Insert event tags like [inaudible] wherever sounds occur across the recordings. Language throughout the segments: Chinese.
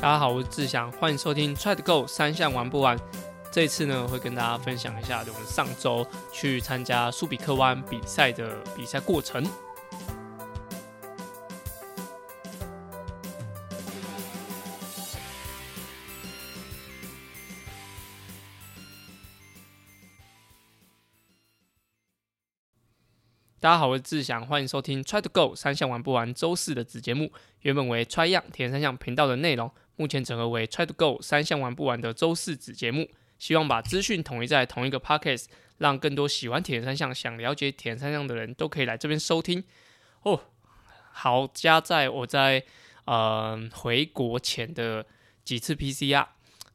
大家好，我是志祥，欢迎收听 Try to Go 三项玩不完。这次呢，会跟大家分享一下我们上周去参加苏比克湾比赛的比赛过程。大家好，我是志祥，欢迎收听 Try to Go 三项玩不完周四的子节目。原本为 Try 样田三项频道的内容，目前整合为 Try to Go 三项玩不完的周四子节目。希望把资讯统一在同一个 Podcast，让更多喜欢铁人三项、想了解铁人三项的人都可以来这边收听。哦，好，加在我在呃回国前的几次 PCR，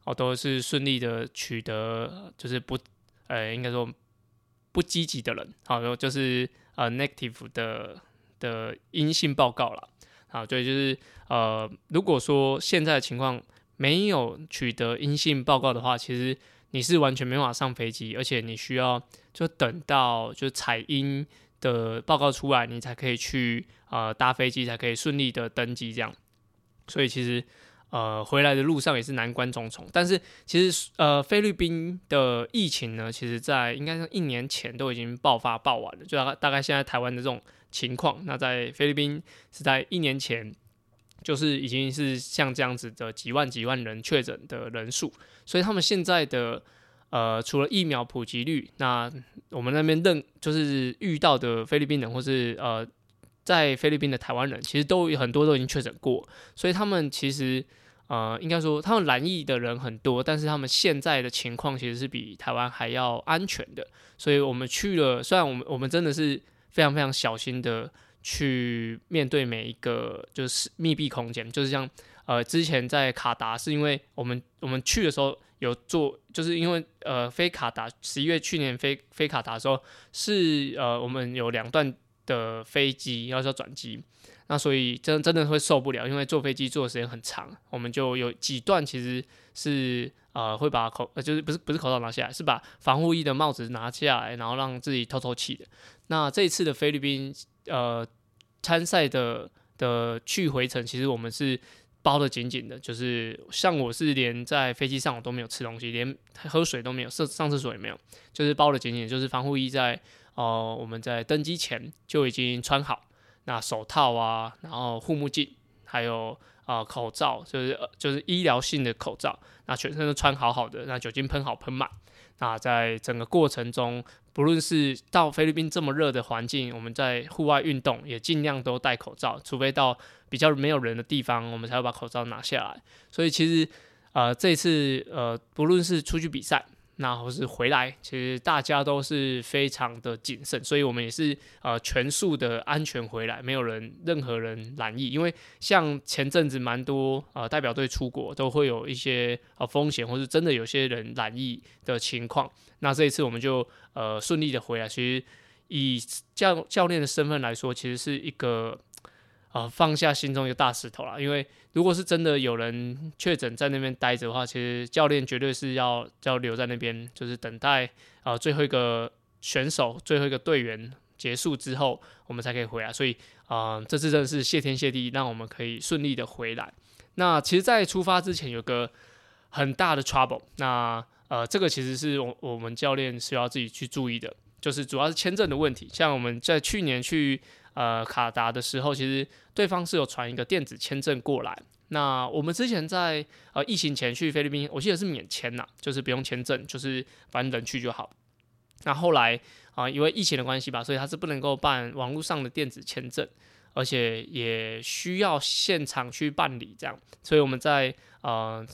哦都是顺利的取得，就是不呃应该说不积极的人，好，就是呃 negative 的的阴性报告了。啊，对，就是呃如果说现在的情况没有取得阴性报告的话，其实你是完全没法上飞机，而且你需要就等到就采阴的报告出来，你才可以去呃搭飞机，才可以顺利的登机这样。所以其实呃回来的路上也是难关重重。但是其实呃菲律宾的疫情呢，其实在应该是一年前都已经爆发爆完了，就大概大概现在台湾的这种情况，那在菲律宾是在一年前。就是已经是像这样子的几万几万人确诊的人数，所以他们现在的呃，除了疫苗普及率，那我们那边认就是遇到的菲律宾人或是呃在菲律宾的台湾人，其实都有很多都已经确诊过，所以他们其实呃应该说他们染疫的人很多，但是他们现在的情况其实是比台湾还要安全的，所以我们去了，虽然我们我们真的是非常非常小心的。去面对每一个就是密闭空间，就是像呃之前在卡达，是因为我们我们去的时候有做，就是因为呃飞卡达十一月去年飞飞卡达的时候是呃我们有两段的飞机要要转机，那所以真真的会受不了，因为坐飞机坐的时间很长，我们就有几段其实是呃会把口呃就是不是不是口罩拿下来，是把防护衣的帽子拿下来，然后让自己透透气的。那这一次的菲律宾。呃，参赛的的去回程，其实我们是包的紧紧的，就是像我是连在飞机上我都没有吃东西，连喝水都没有，上上厕所也没有，就是包的紧紧，就是防护衣在哦，我们在登机前就已经穿好，那手套啊，然后护目镜，还有啊口罩，就是就是医疗性的口罩，那全身都穿好好的，那酒精喷好喷满。那在整个过程中，不论是到菲律宾这么热的环境，我们在户外运动也尽量都戴口罩，除非到比较没有人的地方，我们才会把口罩拿下来。所以其实，呃，这次呃，不论是出去比赛。那或是回来，其实大家都是非常的谨慎，所以我们也是呃全速的安全回来，没有人任何人染疫。因为像前阵子蛮多呃代表队出国都会有一些呃风险，或是真的有些人染疫的情况。那这一次我们就呃顺利的回来，其实以教教练的身份来说，其实是一个。啊，放下心中一个大石头了。因为如果是真的有人确诊在那边待着的话，其实教练绝对是要要留在那边，就是等待啊最后一个选手、最后一个队员结束之后，我们才可以回来。所以啊，这次真的是谢天谢地，让我们可以顺利的回来。那其实，在出发之前有个很大的 trouble，那呃，这个其实是我我们教练需要自己去注意的，就是主要是签证的问题。像我们在去年去。呃，卡达的时候，其实对方是有传一个电子签证过来。那我们之前在呃疫情前去菲律宾，我记得是免签呐，就是不用签证，就是反正人去就好。那后来啊，因为疫情的关系吧，所以他是不能够办网络上的电子签证，而且也需要现场去办理这样。所以我们在呃，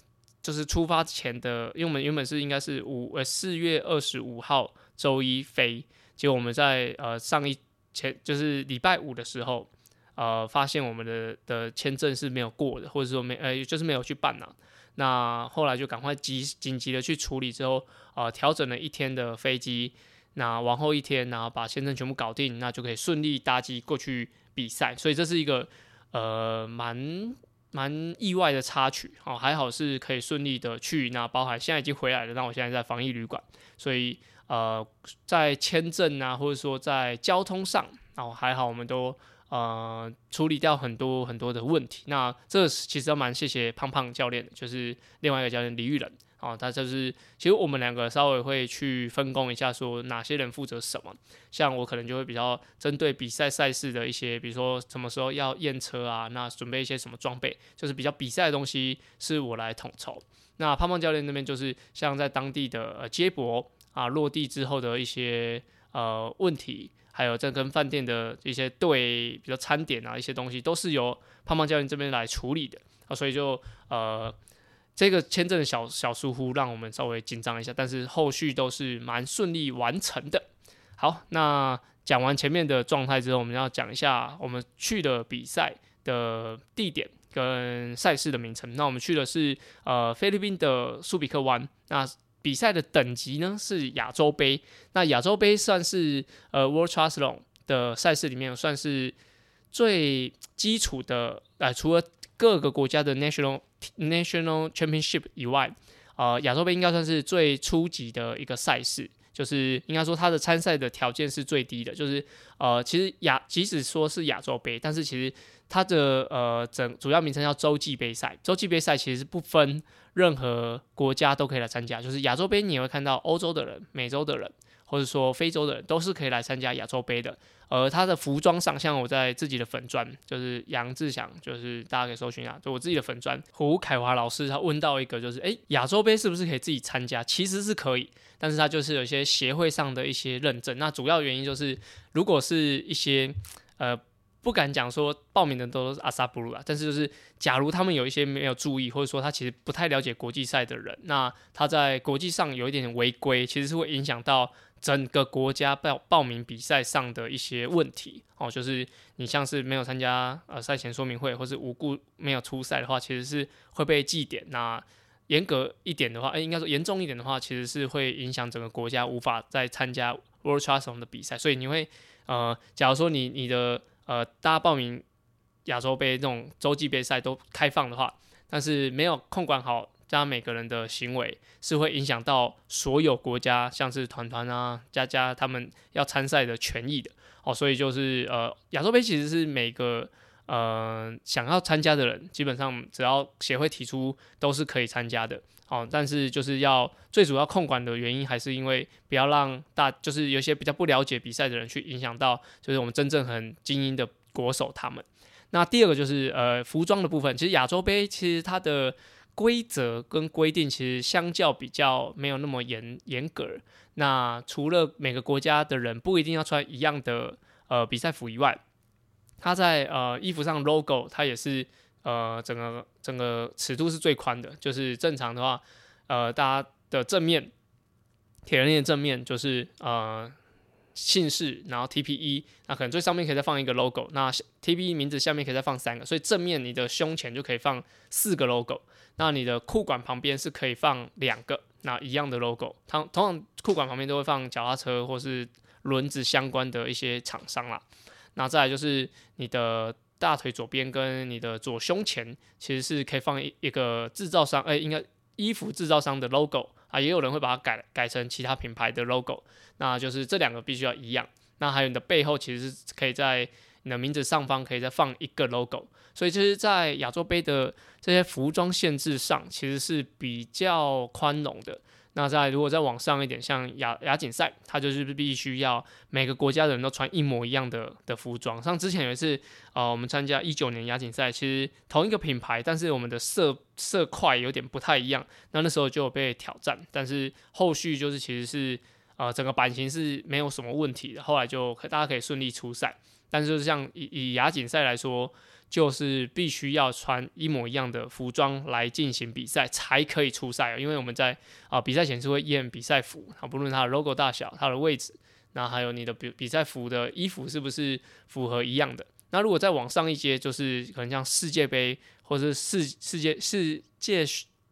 就是出发前的，因为我们原本是应该是五呃四月二十五号周一飞，结果我们在呃上一。前就是礼拜五的时候，呃，发现我们的的签证是没有过的，或者说没呃，就是没有去办了。那后来就赶快急紧急的去处理之后，呃，调整了一天的飞机，那往后一天，然后把签证全部搞定，那就可以顺利搭机过去比赛。所以这是一个呃蛮蛮意外的插曲哦，还好是可以顺利的去。那包含现在已经回来了，那我现在在防疫旅馆，所以。呃，在签证啊，或者说在交通上，然后还好，我们都呃处理掉很多很多的问题。那这其实要蛮谢谢胖胖教练，就是另外一个教练李玉仁。哦，他就是其实我们两个稍微会去分工一下，说哪些人负责什么。像我可能就会比较针对比赛赛事的一些，比如说什么时候要验车啊，那准备一些什么装备，就是比较比赛的东西是我来统筹。那胖胖教练那边就是像在当地的呃接驳啊，落地之后的一些呃问题，还有在跟饭店的一些对，比如餐点啊一些东西，都是由胖胖教练这边来处理的啊，所以就呃。这个签证的小小疏忽让我们稍微紧张一下，但是后续都是蛮顺利完成的。好，那讲完前面的状态之后，我们要讲一下我们去的比赛的地点跟赛事的名称。那我们去的是呃菲律宾的苏比克湾。那比赛的等级呢是亚洲杯。那亚洲杯算是呃 World Triathlon 的赛事里面算是最基础的，呃，除了各个国家的 National。National Championship 以外，呃，亚洲杯应该算是最初级的一个赛事，就是应该说它的参赛的条件是最低的，就是呃，其实亚即使说是亚洲杯，但是其实它的呃整主要名称叫洲际杯赛，洲际杯赛其实不分任何国家都可以来参加，就是亚洲杯你也会看到欧洲的人、美洲的人。或者说非洲的人都是可以来参加亚洲杯的，而他的服装上，像我在自己的粉砖，就是杨志祥，就是大家可以搜寻一下，就我自己的粉砖胡凯华老师，他问到一个就是，诶，亚洲杯是不是可以自己参加？其实是可以，但是他就是有一些协会上的一些认证，那主要原因就是，如果是一些呃。不敢讲说报名的都是阿萨布鲁啊，但是就是假如他们有一些没有注意，或者说他其实不太了解国际赛的人，那他在国际上有一点点违规，其实是会影响到整个国家报报名比赛上的一些问题哦。就是你像是没有参加呃赛前说明会，或是无故没有出赛的话，其实是会被记点。那严格一点的话，哎，应该说严重一点的话，其实是会影响整个国家无法再参加 World t r u s t 的比赛。所以你会呃，假如说你你的呃，大家报名亚洲杯这种洲际杯赛都开放的话，但是没有控管好这样每个人的行为，是会影响到所有国家，像是团团啊、佳佳他们要参赛的权益的哦。所以就是呃，亚洲杯其实是每个呃想要参加的人，基本上只要协会提出都是可以参加的。哦，但是就是要最主要控管的原因，还是因为不要让大，就是有些比较不了解比赛的人去影响到，就是我们真正很精英的国手他们。那第二个就是呃服装的部分，其实亚洲杯其实它的规则跟规定其实相较比较没有那么严严格。那除了每个国家的人不一定要穿一样的呃比赛服以外，它在呃衣服上 logo 它也是。呃，整个整个尺度是最宽的，就是正常的话，呃，大家的正面铁人链正面就是呃姓氏，然后 TPE，那可能最上面可以再放一个 logo，那 TPE 名字下面可以再放三个，所以正面你的胸前就可以放四个 logo，那你的裤管旁边是可以放两个，那一样的 logo，它通常裤管旁边都会放脚踏车或是轮子相关的一些厂商啦，那再来就是你的。大腿左边跟你的左胸前，其实是可以放一一个制造商，哎，应该衣服制造商的 logo 啊，也有人会把它改改成其他品牌的 logo，那就是这两个必须要一样。那还有你的背后，其实是可以在你的名字上方可以再放一个 logo，所以就是在亚洲杯的这些服装限制上，其实是比较宽容的。那在如果再往上一点，像亚亚锦赛，它就是必须要每个国家的人都穿一模一样的的服装。像之前有一次，呃，我们参加一九年亚锦赛，其实同一个品牌，但是我们的色色块有点不太一样，那那时候就有被挑战。但是后续就是其实是呃整个版型是没有什么问题的，后来就大家可以顺利出赛。但是就是像以以亚锦赛来说。就是必须要穿一模一样的服装来进行比赛才可以出赛因为我们在啊比赛前是会验比赛服啊，不论它的 logo 大小、它的位置，那还有你的比比赛服的衣服是不是符合一样的。那如果再往上一阶，就是可能像世界杯或者世世界世界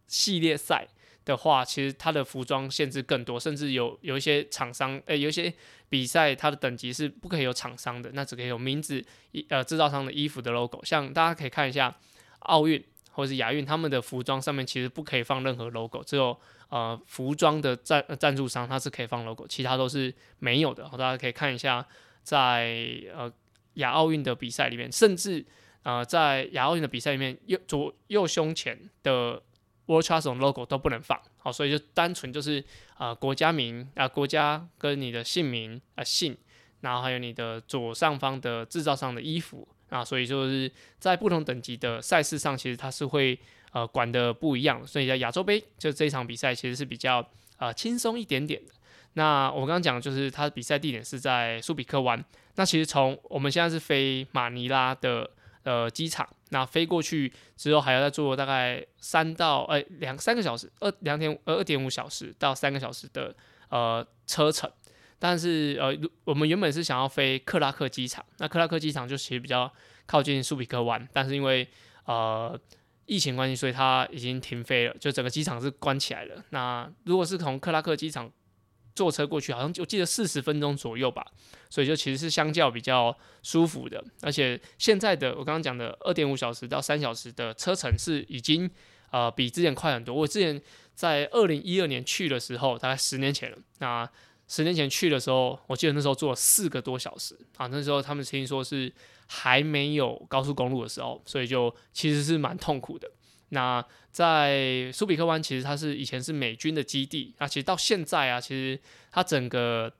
系列赛。的话，其实它的服装限制更多，甚至有有一些厂商，诶，有一些比赛它的等级是不可以有厂商的，那只可以有名字，呃制造商的衣服的 logo。像大家可以看一下奥运或是亚运，他们的服装上面其实不可以放任何 logo，只有呃服装的赞赞助商它是可以放 logo，其他都是没有的。大家可以看一下，在呃亚奥运的比赛里面，甚至呃在亚奥运的比赛里面，右左右胸前的 World Triathlon logo 都不能放。好，所以就单纯就是啊国家名啊国家跟你的姓名啊姓，然后还有你的左上方的制造商的衣服啊，所以就是在不同等级的赛事上，其实它是会呃管的不一样。所以在亚洲杯就这一场比赛其实是比较呃轻松一点点的。那我刚刚讲就是它的比赛地点是在苏比克湾。那其实从我们现在是飞马尼拉的呃机场，那飞过去之后还要再坐大概三到呃两三个小时，二两点呃二点五小时到三个小时的呃车程。但是呃我们原本是想要飞克拉克机场，那克拉克机场就其实比较靠近苏比克湾，但是因为呃疫情关系，所以它已经停飞了，就整个机场是关起来了。那如果是从克拉克机场坐车过去好像我记得四十分钟左右吧，所以就其实是相较比较舒服的，而且现在的我刚刚讲的二点五小时到三小时的车程是已经呃比之前快很多。我之前在二零一二年去的时候，大概十年前了，那十年前去的时候，我记得那时候坐了四个多小时啊，那时候他们听说是还没有高速公路的时候，所以就其实是蛮痛苦的。那在苏比克湾，其实它是以前是美军的基地。那其实到现在啊，其实它整个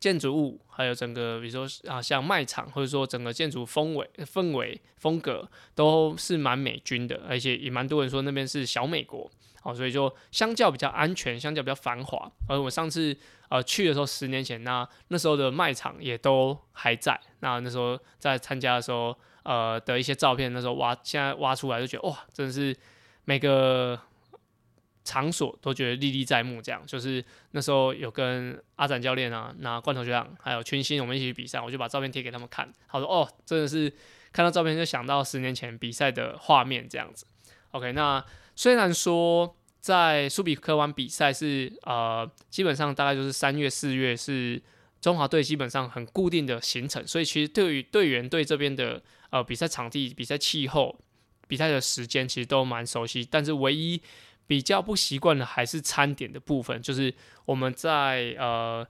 建筑物，还有整个比如说啊，像卖场，或者说整个建筑氛围、氛围风格，都是蛮美军的，而且也蛮多人说那边是小美国。哦，所以就相较比较安全，相较比较繁华。而我上次呃去的时候，十年前，那那时候的卖场也都还在。那那时候在参加的时候。呃的一些照片，那时候挖，现在挖出来就觉得哇，真的是每个场所都觉得历历在目。这样就是那时候有跟阿展教练啊、那罐头学长还有群星我们一起去比赛，我就把照片贴给他们看。他说哦，真的是看到照片就想到十年前比赛的画面这样子。OK，那虽然说在苏比克湾比赛是呃基本上大概就是三月四月是中华队基本上很固定的行程，所以其实对于队员对这边的。呃，比赛场地、比赛气候、比赛的时间其实都蛮熟悉，但是唯一比较不习惯的还是餐点的部分。就是我们在呃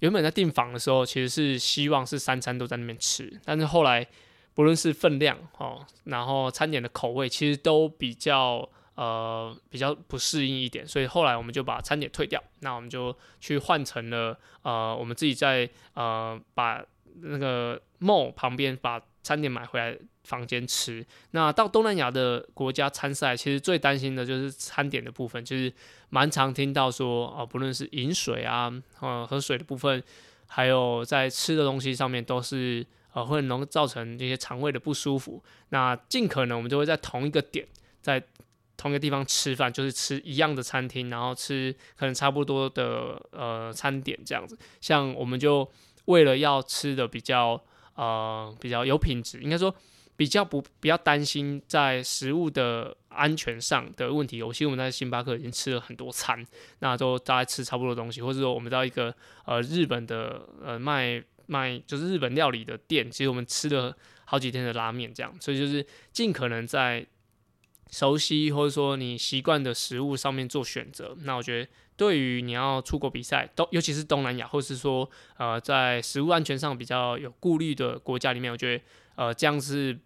原本在订房的时候，其实是希望是三餐都在那边吃，但是后来不论是分量哦，然后餐点的口味，其实都比较呃比较不适应一点，所以后来我们就把餐点退掉，那我们就去换成了呃我们自己在呃把那个 mall 旁边把。餐点买回来房间吃。那到东南亚的国家参赛，其实最担心的就是餐点的部分，就是蛮常听到说，哦，不论是饮水啊，呃，喝水的部分，还有在吃的东西上面，都是呃会能造成这些肠胃的不舒服。那尽可能我们就会在同一个点，在同一个地方吃饭，就是吃一样的餐厅，然后吃可能差不多的呃餐点这样子。像我们就为了要吃的比较。呃，比较有品质，应该说比较不比较担心在食物的安全上的问题。尤其我们在星巴克已经吃了很多餐，那都大概吃差不多东西，或者说我们到一个呃日本的呃卖卖就是日本料理的店，其实我们吃了好几天的拉面这样，所以就是尽可能在熟悉或者说你习惯的食物上面做选择。那我觉得。对于你要出国比赛，都尤其是东南亚，或是说呃在食物安全上比较有顾虑的国家里面，我觉得呃这样是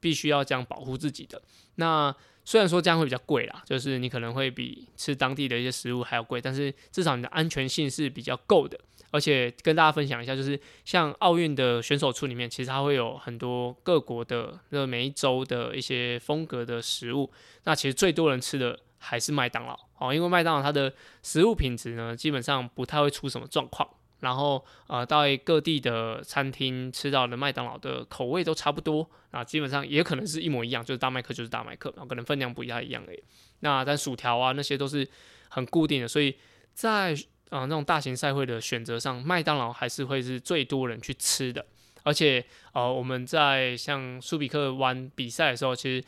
必须要这样保护自己的。那虽然说这样会比较贵啦，就是你可能会比吃当地的一些食物还要贵，但是至少你的安全性是比较够的。而且跟大家分享一下，就是像奥运的选手处里面，其实它会有很多各国的那每一周的一些风格的食物。那其实最多人吃的。还是麦当劳哦，因为麦当劳它的食物品质呢，基本上不太会出什么状况。然后呃，到各地的餐厅吃到的麦当劳的口味都差不多啊，基本上也可能是一模一样，就是大麦克就是大麦克，然后可能分量不太一样而已。那但薯条啊那些都是很固定的，所以在啊那种大型赛会的选择上，麦当劳还是会是最多人去吃的。而且呃，我们在像苏比克湾比赛的时候，其实。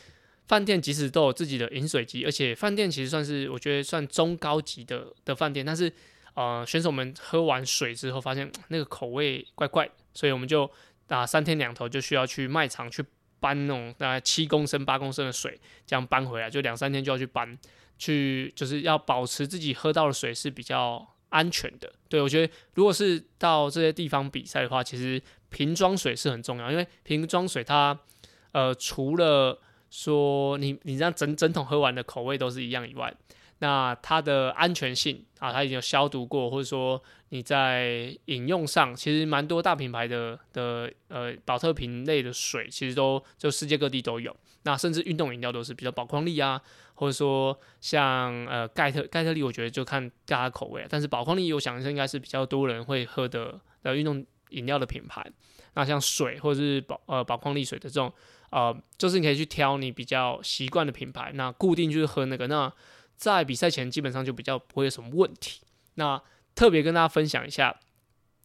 饭店即使都有自己的饮水机，而且饭店其实算是我觉得算中高级的的饭店，但是呃选手们喝完水之后发现那个口味怪怪，所以我们就啊三天两头就需要去卖场去搬那种大概七公升八公升的水，这样搬回来，就两三天就要去搬，去就是要保持自己喝到的水是比较安全的。对我觉得，如果是到这些地方比赛的话，其实瓶装水是很重要，因为瓶装水它呃除了说你你这样整整桶喝完的口味都是一样以外，那它的安全性啊，它已经有消毒过，或者说你在饮用上，其实蛮多大品牌的的呃保特瓶类的水，其实都就世界各地都有。那甚至运动饮料都是比较宝矿力啊，或者说像呃盖特盖特力，我觉得就看大家口味。但是宝矿力，我想应该是比较多人会喝的的运动饮料的品牌。那像水或者是宝呃宝矿力水的这种，呃，就是你可以去挑你比较习惯的品牌，那固定就是喝那个。那在比赛前基本上就比较不会有什么问题。那特别跟大家分享一下，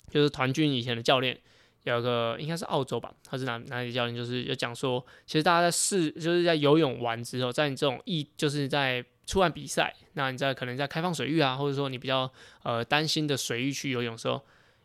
就是团军以前的教练。有个应该是澳洲吧，他是哪哪里教练？就是有讲说，其实大家在试，就是在游泳完之后，在你这种一就是在出完比赛，那你在可能在开放水域啊，或者说你比较呃担心的水域去游泳时候，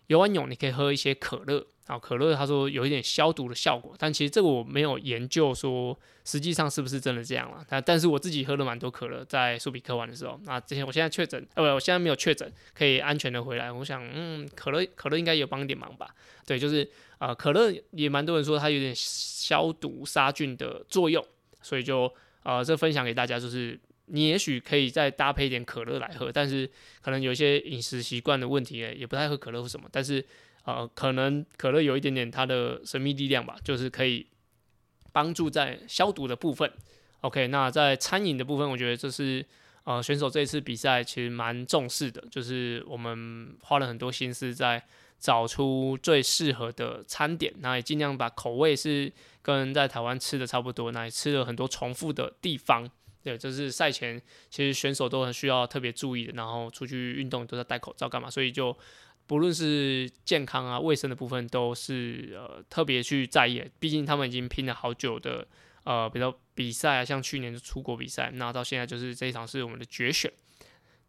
游完泳你可以喝一些可乐。啊，可乐他说有一点消毒的效果，但其实这个我没有研究说实际上是不是真的这样了。但但是我自己喝了蛮多可乐，在苏比克玩的时候。那之前我现在确诊，呃，我现在没有确诊，可以安全的回来。我想，嗯，可乐可乐应该有帮一点忙吧？对，就是呃，可乐也蛮多人说它有点消毒杀菌的作用，所以就呃这分享给大家，就是你也许可以再搭配一点可乐来喝，但是可能有一些饮食习惯的问题也不太喝可乐或什么，但是。呃，可能可乐有一点点它的神秘力量吧，就是可以帮助在消毒的部分。OK，那在餐饮的部分，我觉得这是呃选手这一次比赛其实蛮重视的，就是我们花了很多心思在找出最适合的餐点，那也尽量把口味是跟在台湾吃的差不多，那也吃了很多重复的地方。对，这是赛前其实选手都很需要特别注意的，然后出去运动都在戴口罩干嘛，所以就。不论是健康啊、卫生的部分，都是呃特别去在意。毕竟他们已经拼了好久的呃，比较比赛啊，像去年的出国比赛，那到现在就是这一场是我们的决选，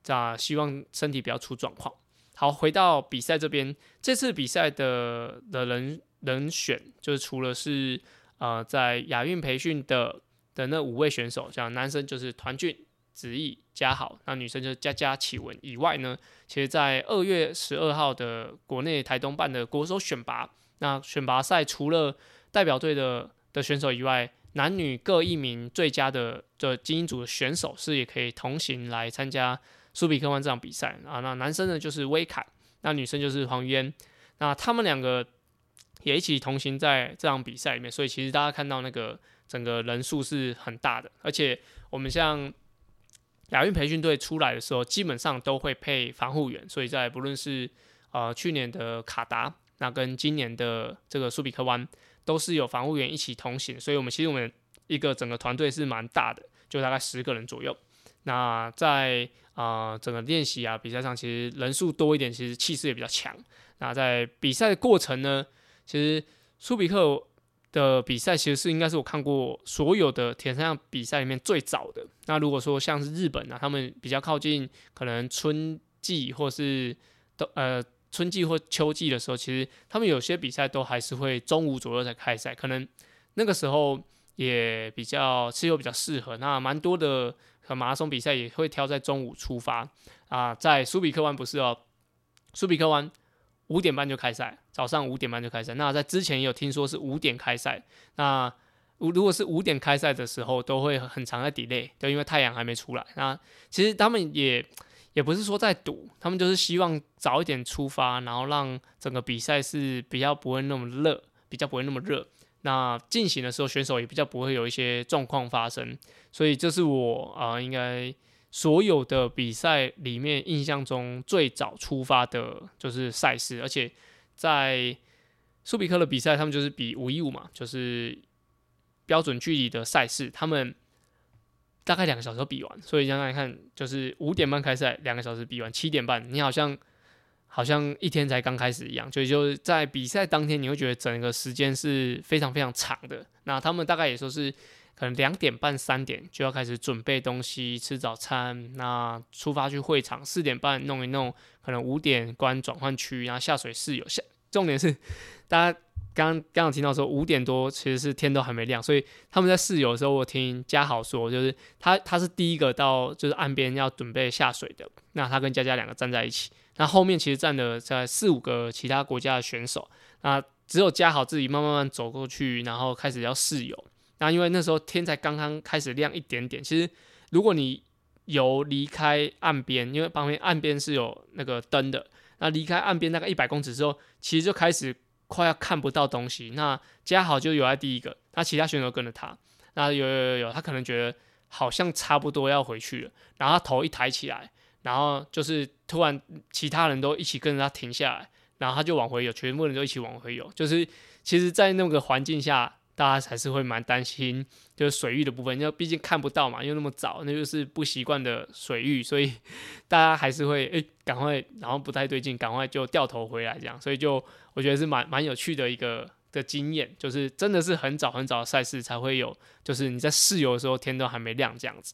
啊，希望身体不要出状况。好，回到比赛这边，这次比赛的的人人选就是除了是呃在亚运培训的的那五位选手，像男生就是团俊。子毅、嘉好，那女生就是佳佳、启文以外呢，其实，在二月十二号的国内台东办的国手选拔，那选拔赛除了代表队的的选手以外，男女各一名最佳的的精英组的选手是也可以同行来参加苏比克湾这场比赛啊。那男生呢就是威凯，那女生就是黄渊，那他们两个也一起同行在这场比赛里面，所以其实大家看到那个整个人数是很大的，而且我们像。亚运培训队出来的时候，基本上都会配防护员，所以在不论是呃去年的卡达，那跟今年的这个苏比克湾，都是有防护员一起同行，所以我们其实我们一个整个团队是蛮大的，就大概十个人左右。那在啊整个练习啊比赛上，其实人数多一点，其实气势也比较强。那在比赛的过程呢，其实苏比克。的比赛其实是应该是我看过所有的田三项比赛里面最早的。那如果说像是日本啊，他们比较靠近可能春季或是都呃春季或秋季的时候，其实他们有些比赛都还是会中午左右才开赛，可能那个时候也比较气候比较适合。那蛮多的马拉松比赛也会挑在中午出发啊，在苏比克湾不是哦，苏比克湾。五点半就开赛，早上五点半就开赛。那在之前也有听说是五点开赛。那如果是五点开赛的时候，都会很长的 delay，对，因为太阳还没出来。那其实他们也也不是说在赌，他们就是希望早一点出发，然后让整个比赛是比较不会那么热，比较不会那么热。那进行的时候，选手也比较不会有一些状况发生。所以这是我啊，应该。所有的比赛里面，印象中最早出发的就是赛事，而且在苏比克的比赛，他们就是比五一五嘛，就是标准距离的赛事，他们大概两个小时比完。所以想想看，就是五点半开赛，两个小时比完，七点半，你好像好像一天才刚开始一样。所以就在比赛当天，你会觉得整个时间是非常非常长的。那他们大概也说是。可能两点半、三点就要开始准备东西、吃早餐，那出发去会场，四点半弄一弄，可能五点关转换区，然后下水室有下。重点是，大家刚刚刚听到说五点多其实是天都还没亮，所以他们在试游的时候，我听嘉豪说，就是他他是第一个到就是岸边要准备下水的，那他跟佳佳两个站在一起，那后面其实站了在四五个其他国家的选手，那只有嘉豪自己慢慢慢走过去，然后开始要试游，那因为那时候天才刚刚开始亮一点点，其实如果你游离开岸边，因为旁边岸边是有那个灯的，那离开岸边大概一百公尺之后，其实就开始。快要看不到东西，那嘉豪就游在第一个，那其他选手跟着他，那有有有有，他可能觉得好像差不多要回去了，然后他头一抬起来，然后就是突然其他人都一起跟着他停下来，然后他就往回游，全部人都一起往回游，就是其实，在那个环境下。大家还是会蛮担心，就是水域的部分，因为毕竟看不到嘛，又那么早，那就是不习惯的水域，所以大家还是会诶赶快，然后不太对劲，赶快就掉头回来这样，所以就我觉得是蛮蛮有趣的一个的经验，就是真的是很早很早的赛事才会有，就是你在试游的时候天都还没亮这样子。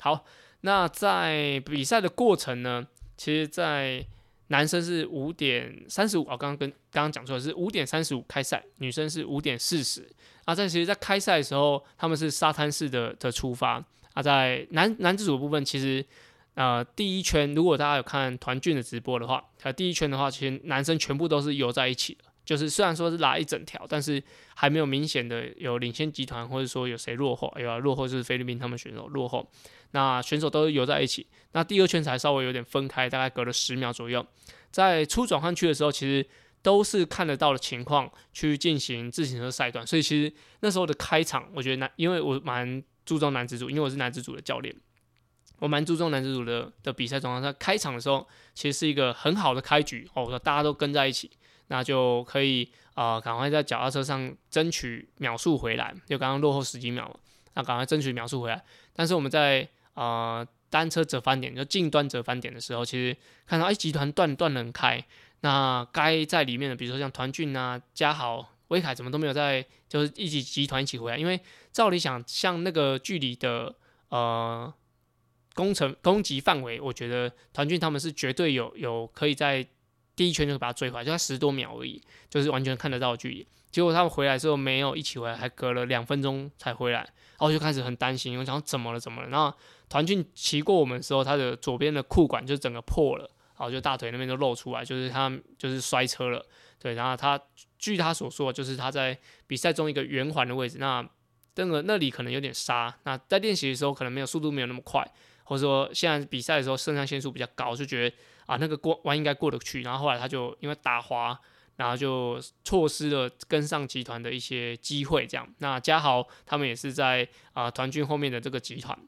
好，那在比赛的过程呢，其实，在男生是五点三十五，我刚刚跟刚刚讲错了，是五点三十五开赛，女生是五点四十。啊，在其实，在开赛的时候，他们是沙滩式的的出发。啊，在男男子组部分，其实，呃，第一圈如果大家有看团俊的直播的话，呃，第一圈的话，其实男生全部都是游在一起的。就是虽然说是拉一整条，但是还没有明显的有领先集团，或者说有谁落后。哎呀，落后就是菲律宾他们选手落后。那选手都游在一起。那第二圈才稍微有点分开，大概隔了十秒左右。在出转换区的时候，其实。都是看得到的情况去进行自行车赛段，所以其实那时候的开场，我觉得男，因为我蛮注重男子组，因为我是男子组的教练，我蛮注重男子组的的比赛状况。在开场的时候，其实是一个很好的开局哦，我说大家都跟在一起，那就可以啊，赶快在脚踏车上争取秒数回来，就刚刚落后十几秒嘛，那赶快争取秒数回来。但是我们在啊单车折返点，就近端折返点的时候，其实看到哎集团断断能开。那该在里面的，比如说像团俊啊、嘉豪、威凯，怎么都没有在，就是一起集团一起回来。因为照理想，像那个距离的呃工程攻击范围，我觉得团俊他们是绝对有有可以在第一圈就把他追回来，就他十多秒而已，就是完全看得到的距离。结果他们回来之后没有一起回来，还隔了两分钟才回来，然后就开始很担心，我想怎么了怎么了？然后团俊骑过我们的时候，他的左边的裤管就整个破了。然后就大腿那边就露出来，就是他就是摔车了，对。然后他据他所说，就是他在比赛中一个圆环的位置，那那个那里可能有点沙。那在练习的时候可能没有速度没有那么快，或者说现在比赛的时候肾上腺素比较高，就觉得啊那个过弯应该过得去。然后后来他就因为打滑，然后就错失了跟上集团的一些机会。这样，那嘉豪他们也是在啊团军后面的这个集团，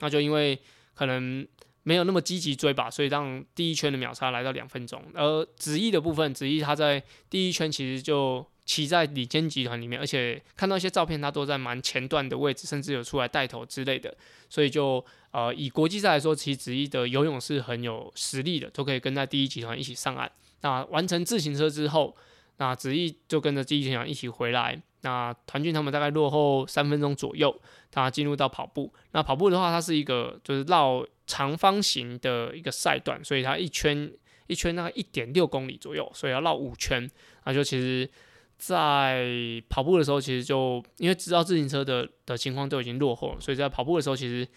那就因为可能。没有那么积极追吧，所以让第一圈的秒差来到两分钟。而子毅的部分，子毅他在第一圈其实就骑在李坚集团里面，而且看到一些照片，他都在蛮前段的位置，甚至有出来带头之类的。所以就呃，以国际赛来说，其实子毅的游泳是很有实力的，都可以跟在第一集团一起上岸。那完成自行车之后，那子毅就跟着第一集团一起回来。那团俊他们大概落后三分钟左右，他进入到跑步。那跑步的话，它是一个就是绕。长方形的一个赛段，所以它一圈一圈大概一点六公里左右，所以要绕五圈。那就其实，在跑步的时候，其实就因为知道自行车的的情况都已经落后了，所以在跑步的时候，其实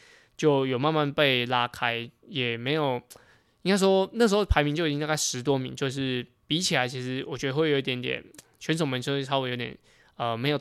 就有慢慢被拉开，也没有应该说那时候排名就已经大概十多名，就是比起来，其实我觉得会有一点点选手们就会稍微有点呃没有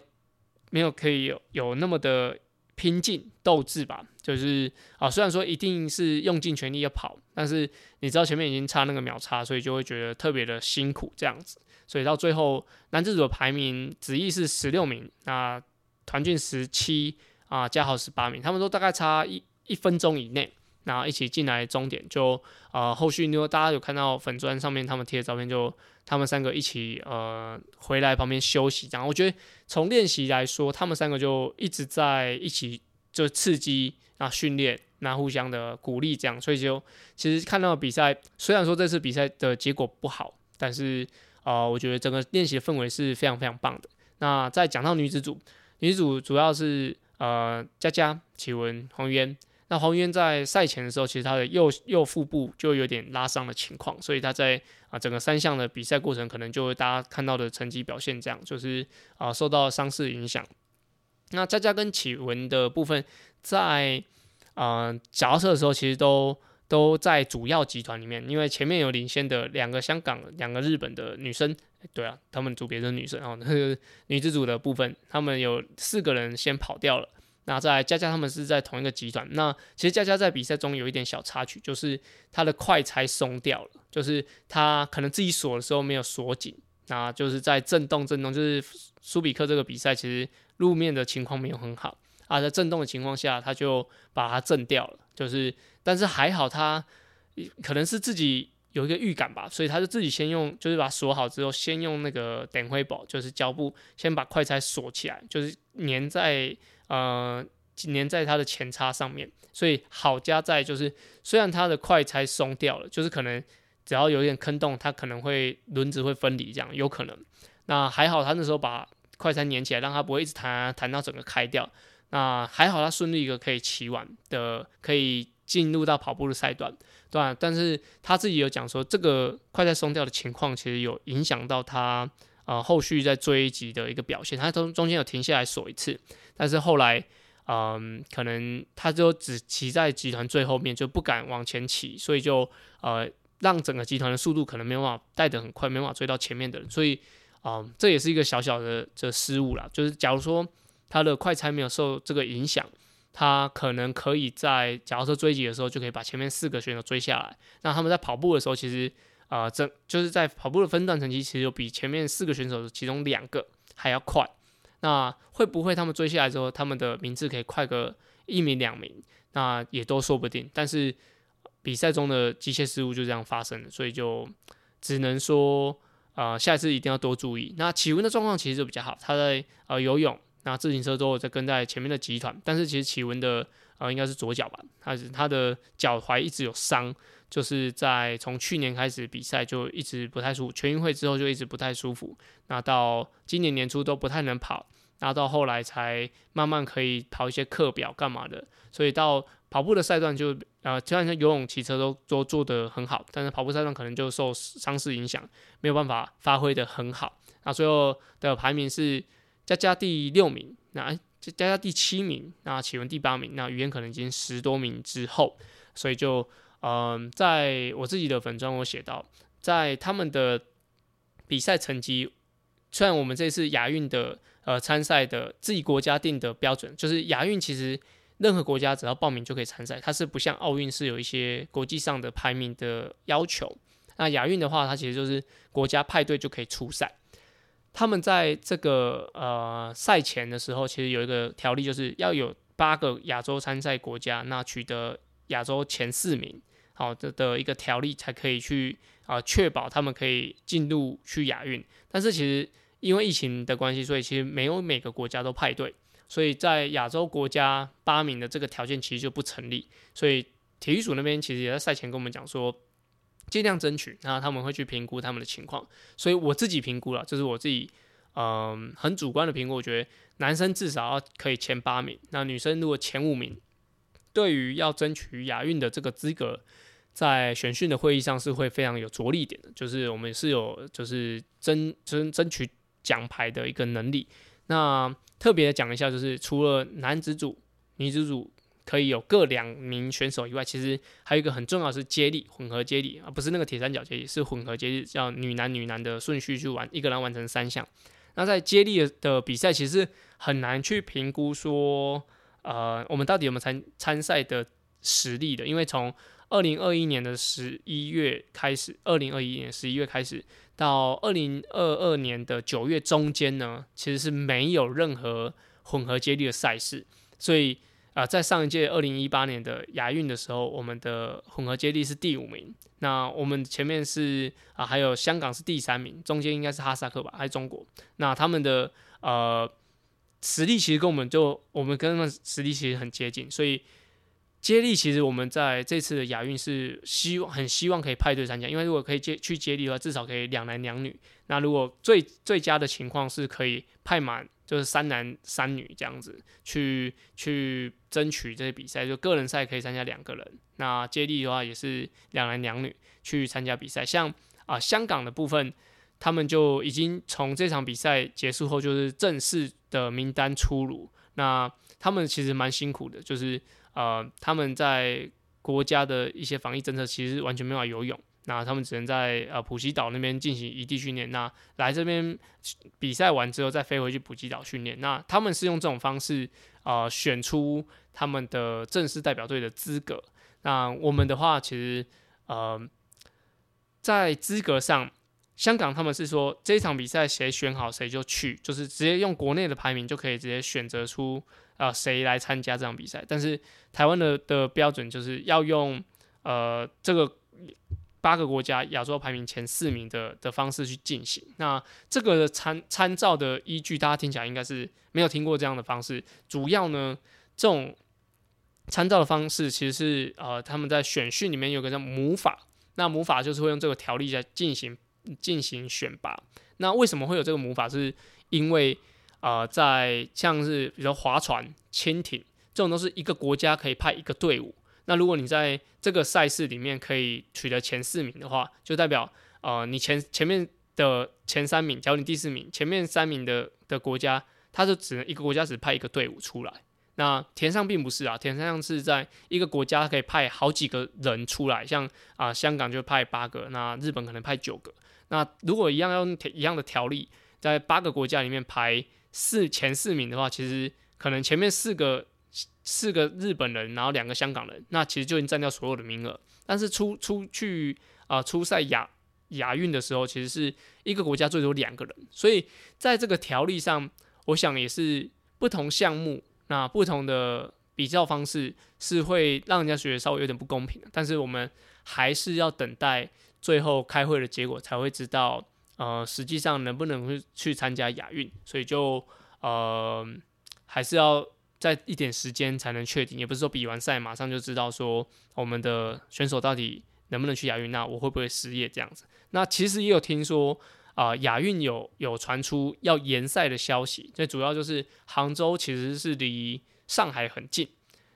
没有可以有有那么的。拼劲斗志吧，就是啊，虽然说一定是用尽全力要跑，但是你知道前面已经差那个秒差，所以就会觉得特别的辛苦这样子。所以到最后，男子组的排名，子毅是十六名，那团俊十七啊，嘉豪十八名，他们都大概差一一分钟以内，然后一起进来终点，就呃后续如果大家有看到粉砖上面他们贴的照片，就他们三个一起呃回来旁边休息这样，我觉得。从练习来说，他们三个就一直在一起，就刺激啊训练，那互相的鼓励这样，所以就其实看到比赛，虽然说这次比赛的结果不好，但是啊，我觉得整个练习的氛围是非常非常棒的。那再讲到女子组，女子组主要是呃佳佳、启文、黄渊，那黄渊在赛前的时候，其实他的右右腹部就有点拉伤的情况，所以他在啊整个三项的比赛过程，可能就会大家看到的成绩表现这样，就是啊受到伤势影响。那佳佳跟启文的部分，在啊脚踏车的时候，其实都都在主要集团里面，因为前面有领先的两个香港、两个日本的女生，对啊，他们组别的女生哦，那 [laughs] 个女子组的部分，他们有四个人先跑掉了。那在佳佳他们是在同一个集团。那其实佳佳在比赛中有一点小插曲，就是他的快拆松掉了，就是他可能自己锁的时候没有锁紧，那就是在震动震动。就是苏比克这个比赛其实路面的情况没有很好啊，在震动的情况下，他就把它震掉了。就是但是还好他可能是自己有一个预感吧，所以他就自己先用，就是把锁好之后，先用那个等灰宝，就是胶布，先把快拆锁起来，就是粘在。呃，粘在它的前叉上面，所以好加在就是，虽然它的快拆松掉了，就是可能只要有一点坑洞，它可能会轮子会分离，这样有可能。那还好，他那时候把快拆粘起来，让它不会一直弹弹到整个开掉。那还好，他顺利一个可以骑完的，可以进入到跑步的赛段，对吧？但是他自己有讲说，这个快拆松掉的情况其实有影响到他呃后续在追击的一个表现，他中中间有停下来锁一次。但是后来，嗯，可能他就只骑在集团最后面，就不敢往前骑，所以就呃让整个集团的速度可能没有办法带得很快，没办法追到前面的人，所以啊这也是一个小小的这失误啦。就是假如说他的快拆没有受这个影响，他可能可以在假如说追击的时候就可以把前面四个选手追下来。那他们在跑步的时候，其实啊这就是在跑步的分段成绩，其实有比前面四个选手其中两个还要快。那会不会他们追下来之后，他们的名字可以快个一名两名？那也都说不定。但是比赛中的机械失误就这样发生了，所以就只能说，呃，下一次一定要多注意。那启文的状况其实就比较好，他在呃游泳，那自行车都有在跟在前面的集团。但是其实启文的呃应该是左脚吧，他是他的脚踝一直有伤，就是在从去年开始比赛就一直不太舒服，全运会之后就一直不太舒服。那到今年年初都不太能跑。那到后来才慢慢可以跑一些课表干嘛的，所以到跑步的赛段就呃，就像游泳、骑车都都做得很好，但是跑步赛段可能就受伤势影响，没有办法发挥的很好。那最后的排名是佳佳第六名，那佳佳第七名，那启文第八名，那语言可能已经十多名之后，所以就嗯，在我自己的粉砖我写到，在他们的比赛成绩，虽然我们这次亚运的。呃，参赛的自己国家定的标准，就是亚运其实任何国家只要报名就可以参赛，它是不像奥运是有一些国际上的排名的要求。那亚运的话，它其实就是国家派队就可以出赛。他们在这个呃赛前的时候，其实有一个条例，就是要有八个亚洲参赛国家，那取得亚洲前四名，好的的一个条例才可以去啊确保他们可以进入去亚运。但是其实。因为疫情的关系，所以其实没有每个国家都派队，所以在亚洲国家八名的这个条件其实就不成立。所以体育署那边其实也在赛前跟我们讲说，尽量争取，那他们会去评估他们的情况。所以我自己评估了，就是我自己嗯很主观的评估，我觉得男生至少要可以前八名，那女生如果前五名，对于要争取亚运的这个资格。在选训的会议上是会非常有着力点的，就是我们是有就是争争争取。奖牌的一个能力，那特别讲一下，就是除了男子组、女子组可以有各两名选手以外，其实还有一个很重要是接力，混合接力，啊不是那个铁三角接力，是混合接力，叫女男女男的顺序去完，一个人完成三项。那在接力的比赛，其实很难去评估说，呃，我们到底有没有参参赛的实力的，因为从二零二一年的十一月开始，二零二一年十一月开始。到二零二二年的九月中间呢，其实是没有任何混合接力的赛事，所以啊，在上一届二零一八年的亚运的时候，我们的混合接力是第五名。那我们前面是啊，还有香港是第三名，中间应该是哈萨克吧，还是中国？那他们的呃实力其实跟我们就我们跟他们实力其实很接近，所以接力其实我们在这次的亚运是希望很希望可以派队参加，因为如果可以接去接力的话，至少可以两男两女。那如果最最佳的情况是可以派满，就是三男三女这样子去去争取这些比赛。就个人赛可以参加两个人，那接力的话也是两男两女去参加比赛。像啊香港的部分，他们就已经从这场比赛结束后，就是正式的名单出炉。那他们其实蛮辛苦的，就是呃，他们在国家的一些防疫政策其实完全没法游泳，那他们只能在呃普吉岛那边进行异地训练。那来这边比赛完之后再飞回去普吉岛训练。那他们是用这种方式呃选出他们的正式代表队的资格。那我们的话，其实呃在资格上。香港他们是说这场比赛谁选好谁就去，就是直接用国内的排名就可以直接选择出啊谁来参加这场比赛。但是台湾的的标准就是要用呃这个八个国家亚洲排名前四名的的方式去进行。那这个参参照的依据，大家听起来应该是没有听过这样的方式。主要呢，这种参照的方式其实是呃他们在选训里面有个叫母法，那母法就是会用这个条例来进行。进行选拔，那为什么会有这个母法？是因为呃，在像是比如说划船、潜艇这种，都是一个国家可以派一个队伍。那如果你在这个赛事里面可以取得前四名的话，就代表呃，你前前面的前三名，假如你第四名，前面三名的的国家，他就只能一个国家只派一个队伍出来。那田上并不是啊，田上是在一个国家可以派好几个人出来，像啊香港就派八个，那日本可能派九个。那如果一样要用一样的条例，在八个国家里面排四前四名的话，其实可能前面四个四个日本人，然后两个香港人，那其实就已经占掉所有的名额。但是出出去啊，初赛亚亚运的时候，其实是一个国家最多两个人，所以在这个条例上，我想也是不同项目那不同的比较方式是会让人家觉得稍微有点不公平的。但是我们还是要等待。最后开会的结果才会知道，呃，实际上能不能去参加亚运，所以就呃还是要在一点时间才能确定，也不是说比完赛马上就知道说我们的选手到底能不能去亚运，那我会不会失业这样子？那其实也有听说啊，亚运有有传出要延赛的消息，最主要就是杭州其实是离上海很近。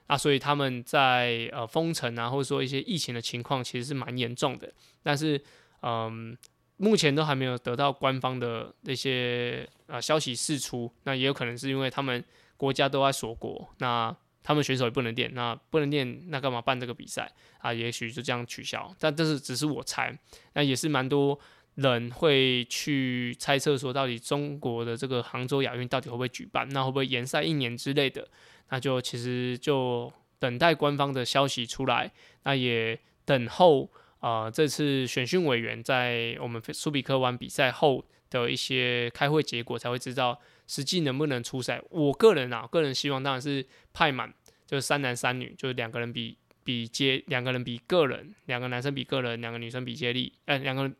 啊，所以他们在呃封城啊，或者说一些疫情的情况，其实是蛮严重的。但是，嗯，目前都还没有得到官方的那些呃消息释出。那也有可能是因为他们国家都在锁国，那他们选手也不能练，那不能练，那干嘛办这个比赛啊？也许就这样取消。但这是只是我猜，那也是蛮多人会去猜测说，到底中国的这个杭州亚运到底会不会举办？那会不会延赛一年之类的？那就其实就等待官方的消息出来，那也等候啊这次选训委员在我们苏比克湾比赛后的一些开会结果，才会知道实际能不能出赛。我个人啊，个人希望当然是派满，就是三男三女，就是两个人比比接，两个人比个人，两个男生比个人，两个女生比接力，呃，两个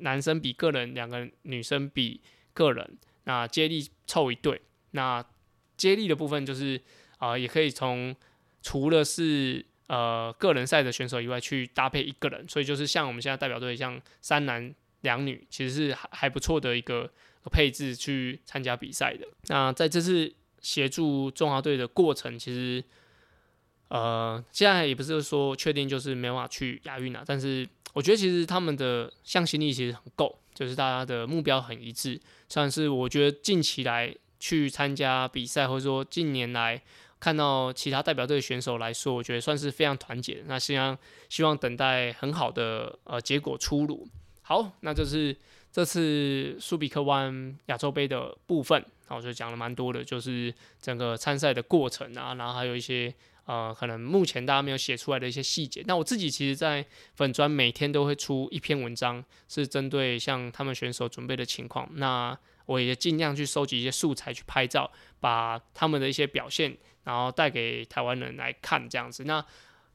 男生比个人，两个女生比个人，那接力凑一对，那接力的部分就是。啊，也可以从除了是呃个人赛的选手以外，去搭配一个人，所以就是像我们现在代表队，像三男两女，其实是还还不错的一个配置去参加比赛的。那在这次协助中华队的过程，其实呃现在也不是说确定就是没办法去亚运了，但是我觉得其实他们的向心力其实很够，就是大家的目标很一致，算是我觉得近期来去参加比赛，或者说近年来。看到其他代表队选手来说，我觉得算是非常团结。那希望希望等待很好的呃结果出炉。好，那这是这次苏比克湾亚洲杯的部分，然后就讲了蛮多的，就是整个参赛的过程啊，然后还有一些呃可能目前大家没有写出来的一些细节。那我自己其实，在粉砖每天都会出一篇文章，是针对像他们选手准备的情况。那我也尽量去收集一些素材去拍照，把他们的一些表现。然后带给台湾人来看这样子，那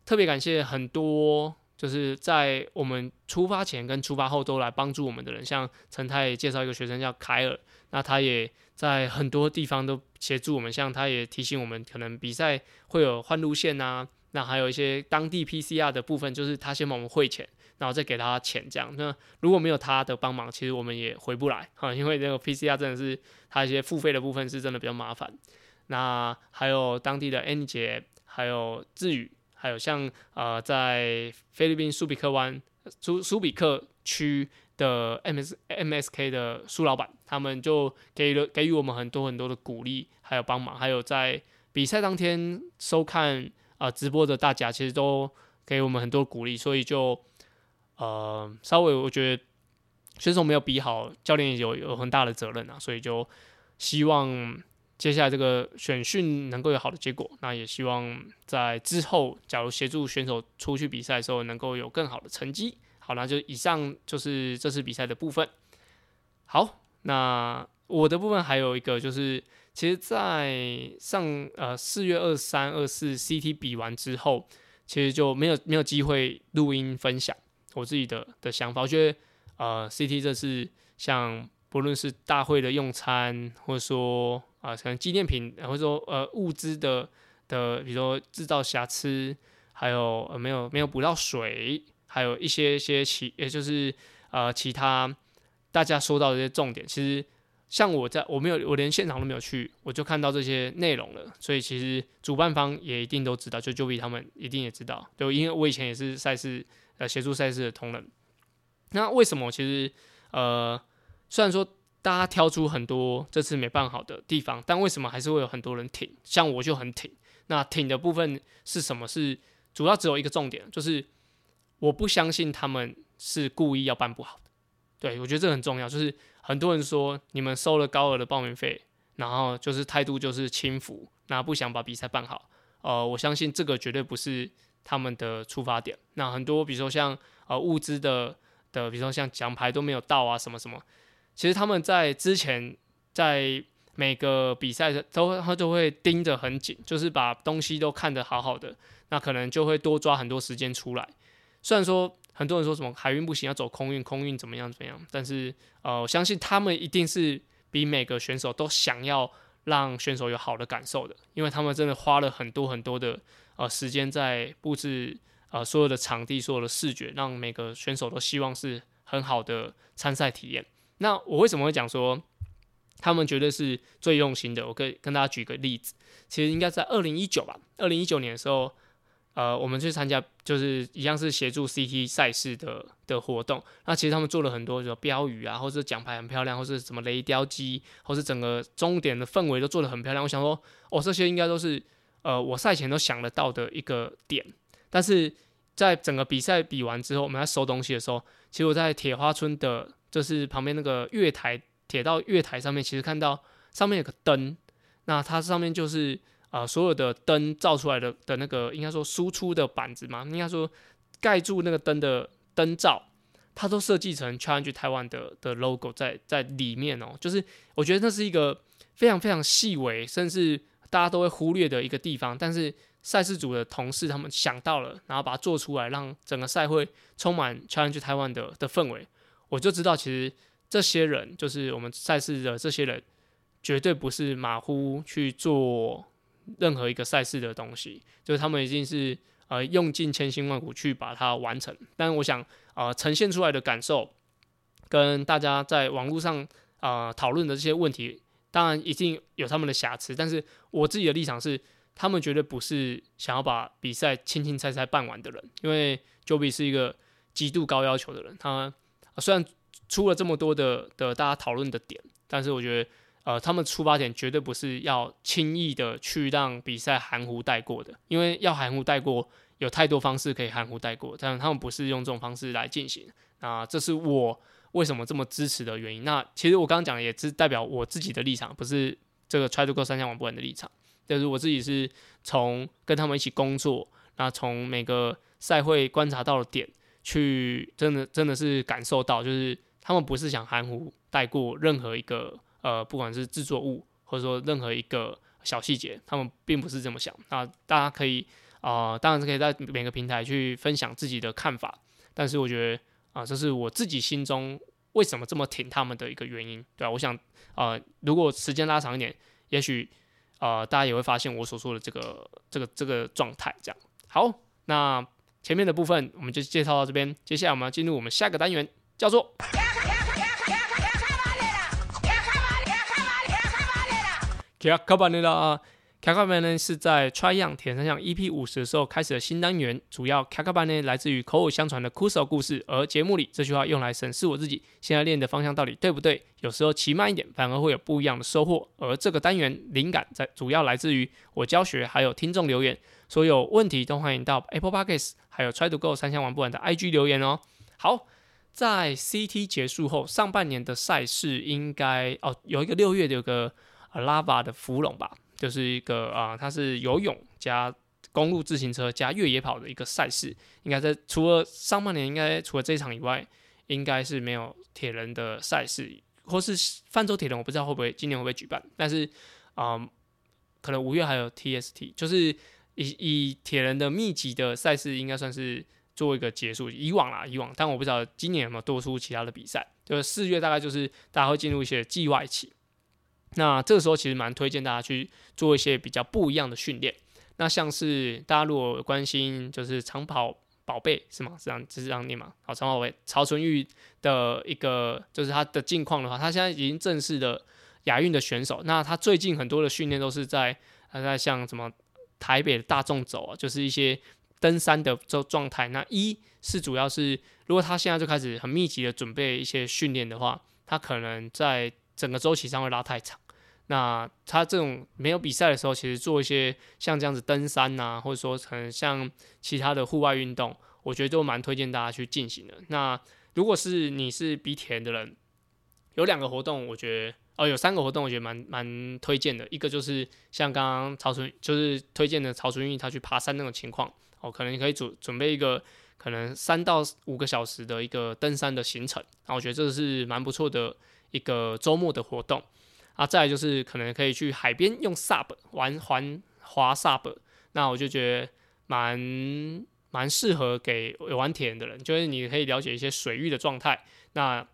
特别感谢很多就是在我们出发前跟出发后都来帮助我们的人，像陈太也介绍一个学生叫凯尔，那他也在很多地方都协助我们，像他也提醒我们可能比赛会有换路线啊，那还有一些当地 [laughs] PCR 的部分，就是他先帮我们汇钱，然后再给他钱这样。那如果没有他的帮忙，其实我们也回不来哈，因为那个 PCR 真的是他一些付费的部分是真的比较麻烦。那还有当地的 N 节，还有智宇，还有像呃在菲律宾苏比克湾苏苏比克区的 MS MSK 的苏老板，他们就给了给予我们很多很多的鼓励，还有帮忙，还有在比赛当天收看啊直播的大家，其实都给我们很多鼓励，所以就呃稍微我觉得选手没有比好，教练有有很大的责任啊，所以就希望。接下来这个选训能够有好的结果，那也希望在之后，假如协助选手出去比赛的时候，能够有更好的成绩。好，那就以上就是这次比赛的部分。好，那我的部分还有一个就是，其实，在上呃四月二三、二四 CT 比完之后，其实就没有没有机会录音分享我自己的的想法。我觉得呃 CT 这次像不论是大会的用餐，或者说啊，可能纪念品，或者说呃物资的的，比如说制造瑕疵，还有呃没有没有补到水，还有一些一些其，也就是呃其他大家说到的这些重点，其实像我在我没有我连现场都没有去，我就看到这些内容了，所以其实主办方也一定都知道，就就比他们一定也知道，就因为我以前也是赛事呃协助赛事的同仁，那为什么其实呃虽然说。大家挑出很多这次没办好的地方，但为什么还是会有很多人挺？像我就很挺。那挺的部分是什么？是主要只有一个重点，就是我不相信他们是故意要办不好的。对我觉得这很重要。就是很多人说你们收了高额的报名费，然后就是态度就是轻浮，那不想把比赛办好。呃，我相信这个绝对不是他们的出发点。那很多比如说像呃物资的的，比如说像奖牌都没有到啊，什么什么。其实他们在之前在每个比赛的都他都会盯着很紧，就是把东西都看得好好的，那可能就会多抓很多时间出来。虽然说很多人说什么海运不行要走空运，空运怎么样怎么样，但是呃，我相信他们一定是比每个选手都想要让选手有好的感受的，因为他们真的花了很多很多的呃时间在布置呃所有的场地、所有的视觉，让每个选手都希望是很好的参赛体验。那我为什么会讲说他们绝对是最用心的？我可以跟大家举个例子，其实应该在二零一九吧，二零一九年的时候，呃，我们去参加就是一样是协助 CT 赛事的的活动。那其实他们做了很多，就标语啊，或者奖牌很漂亮，或是什么雷雕机，或是整个终点的氛围都做得很漂亮。我想说，哦，这些应该都是呃我赛前都想得到的一个点。但是在整个比赛比完之后，我们在收东西的时候，其实我在铁花村的。就是旁边那个月台铁道月台上面，其实看到上面有个灯，那它上面就是啊所有的灯照出来的的那个应该说输出的板子嘛，应该说盖住那个灯的灯罩，它都设计成 Challenge Taiwan 的的 logo 在在里面哦。就是我觉得那是一个非常非常细微，甚至大家都会忽略的一个地方，但是赛事组的同事他们想到了，然后把它做出来，让整个赛会充满 Challenge Taiwan 的的氛围。我就知道，其实这些人就是我们赛事的这些人，绝对不是马虎去做任何一个赛事的东西，就是他们已经是呃用尽千辛万苦去把它完成。但我想啊，呈现出来的感受，跟大家在网络上啊讨论的这些问题，当然一定有他们的瑕疵。但是我自己的立场是，他们绝对不是想要把比赛轻轻菜菜办完的人，因为 Joby 是一个极度高要求的人，他。啊虽然出了这么多的的大家讨论的点，但是我觉得，呃，他们出发点绝对不是要轻易的去让比赛含糊带过的，因为要含糊带过，有太多方式可以含糊带过，但他们不是用这种方式来进行。那这是我为什么这么支持的原因。那其实我刚刚讲的也是代表我自己的立场，不是这个 Try to Go 三项网不完的立场。就是我自己是从跟他们一起工作，那从每个赛会观察到的点。去真的真的是感受到，就是他们不是想含糊带过任何一个呃，不管是制作物或者说任何一个小细节，他们并不是这么想。那大家可以啊，当然是可以在每个平台去分享自己的看法。但是我觉得啊，这是我自己心中为什么这么挺他们的一个原因，对吧？我想啊，如果时间拉长一点，也许啊，大家也会发现我所说的这个这个这个状态这样。好，那前面的部分我们就介绍到这边，接下来我们要进入我们下个单元，叫做。卡卡巴内拉，卡卡巴呢是在 Try Young 铁三项 EP 五十的时候开始的新单元，主要卡卡巴呢来自于口口相传的 Kuso 故事，而节目里这句话用来审视我自己现在练的方向到底对不对，有时候骑慢一点反而会有不一样的收获。而这个单元灵感在主要来自于我教学，还有听众留言，所有问题都欢迎到 Apple Podcasts，还有 Try to Go 三项玩不完的 IG 留言哦。好，在 CT 结束后，上半年的赛事应该哦有一个六月的有个。拉瓦的芙蓉吧，就是一个啊，它是游泳加公路自行车加越野跑的一个赛事。应该在除了上半年，应该除了这一场以外，应该是没有铁人的赛事，或是泛舟铁人，我不知道会不会今年会不会举办。但是啊，可能五月还有 TST，就是以以铁人的密集的赛事，应该算是做一个结束。以往啦，以往，但我不知道今年有没有多出其他的比赛。就是四月大概就是大家会进入一些季外期。那这个时候其实蛮推荐大家去做一些比较不一样的训练。那像是大家如果关心就是长跑宝贝是吗？是这样，是这样念吗？好，长跑宝贝曹纯玉的一个就是他的近况的话，他现在已经正式的亚运的选手。那他最近很多的训练都是在他在像什么台北的大众走啊，就是一些登山的这状态。那一是主要是如果他现在就开始很密集的准备一些训练的话，他可能在整个周期上会拉太长。那他这种没有比赛的时候，其实做一些像这样子登山呐，或者说可能像其他的户外运动，我觉得都蛮推荐大家去进行的。那如果是你是比铁人的人，有两个活动，我觉得哦，有三个活动，我觉得蛮蛮推荐的。一个就是像刚刚曹纯就是推荐的曹纯玉他去爬山那种情况，哦，可能你可以准准备一个可能三到五个小时的一个登山的行程，那我觉得这是蛮不错的一个周末的活动。啊，再来就是可能可以去海边用 SUP 玩环滑 SUP，那我就觉得蛮蛮适合给有玩铁人的人，就是你可以了解一些水域的状态，那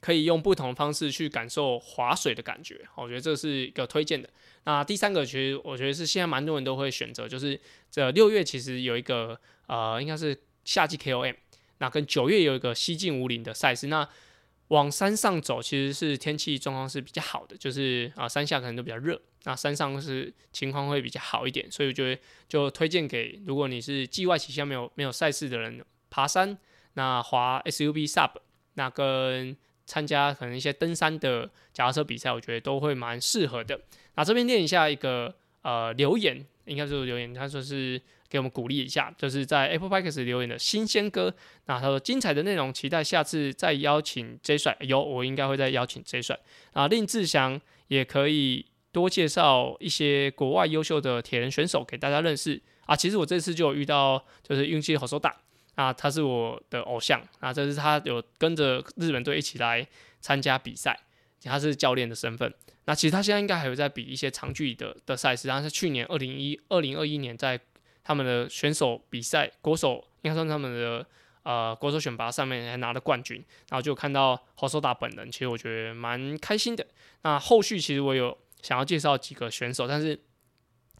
可以用不同的方式去感受划水的感觉，我觉得这是一个推荐的。那第三个其实我觉得是现在蛮多人都会选择，就是这六月其实有一个呃应该是夏季 KOM，那跟九月有一个西进五岭的赛事，那。往山上走，其实是天气状况是比较好的，就是啊，山下可能都比较热，那山上是情况会比较好一点，所以我觉得就推荐给如果你是季外期下没有没有赛事的人，爬山，那滑 SUB Sub，那跟参加可能一些登山的脚踏车比赛，我觉得都会蛮适合的。那这边念一下一个呃留言，应该是留言，他说是。给我们鼓励一下，就是在 Apple Podcast 留言的新鲜歌。那他说精彩的内容，期待下次再邀请 J 帅。有，我应该会再邀请 J 帅。啊，令志祥也可以多介绍一些国外优秀的铁人选手给大家认识。啊，其实我这次就有遇到，就是运气好手打。啊，他是我的偶像。啊，这是他有跟着日本队一起来参加比赛，他是教练的身份。那其实他现在应该还有在比一些长距离的的赛事。然后是去年二零一二零二一年在。他们的选手比赛，国手应该算他们的呃国手选拔上面还拿了冠军，然后就看到侯手打本人，其实我觉得蛮开心的。那后续其实我有想要介绍几个选手，但是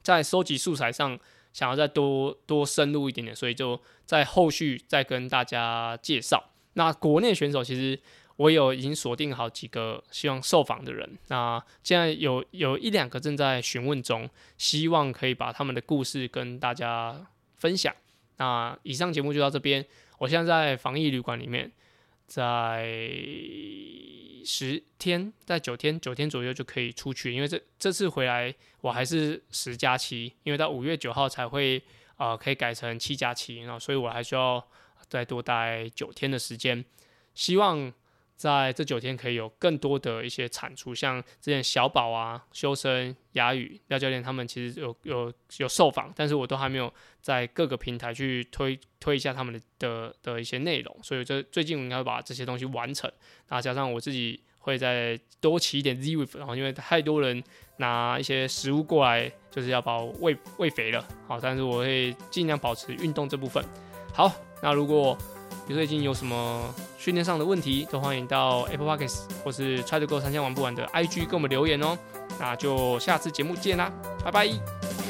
在收集素材上想要再多多深入一点点，所以就在后续再跟大家介绍。那国内选手其实。我有已经锁定好几个希望受访的人，那现在有有一两个正在询问中，希望可以把他们的故事跟大家分享。那以上节目就到这边，我现在在防疫旅馆里面，在十天，在九天九天左右就可以出去，因为这这次回来我还是十加七，因为到五月九号才会呃可以改成七加七，然后所以我还需要再多待九天的时间，希望。在这九天可以有更多的一些产出，像之前小宝啊、修身、雅宇、廖教练他们其实有有有受访，但是我都还没有在各个平台去推推一下他们的的的一些内容，所以这最近我应该会把这些东西完成，然后加上我自己会再多起一点 Z with，然后因为太多人拿一些食物过来，就是要把我喂喂肥了，好，但是我会尽量保持运动这部分。好，那如果比如说，已经有什么训练上的问题，都欢迎到 Apple Pockets 或是 Try to Go 三千玩不完的 IG 给我们留言哦。那就下次节目见啦，拜拜。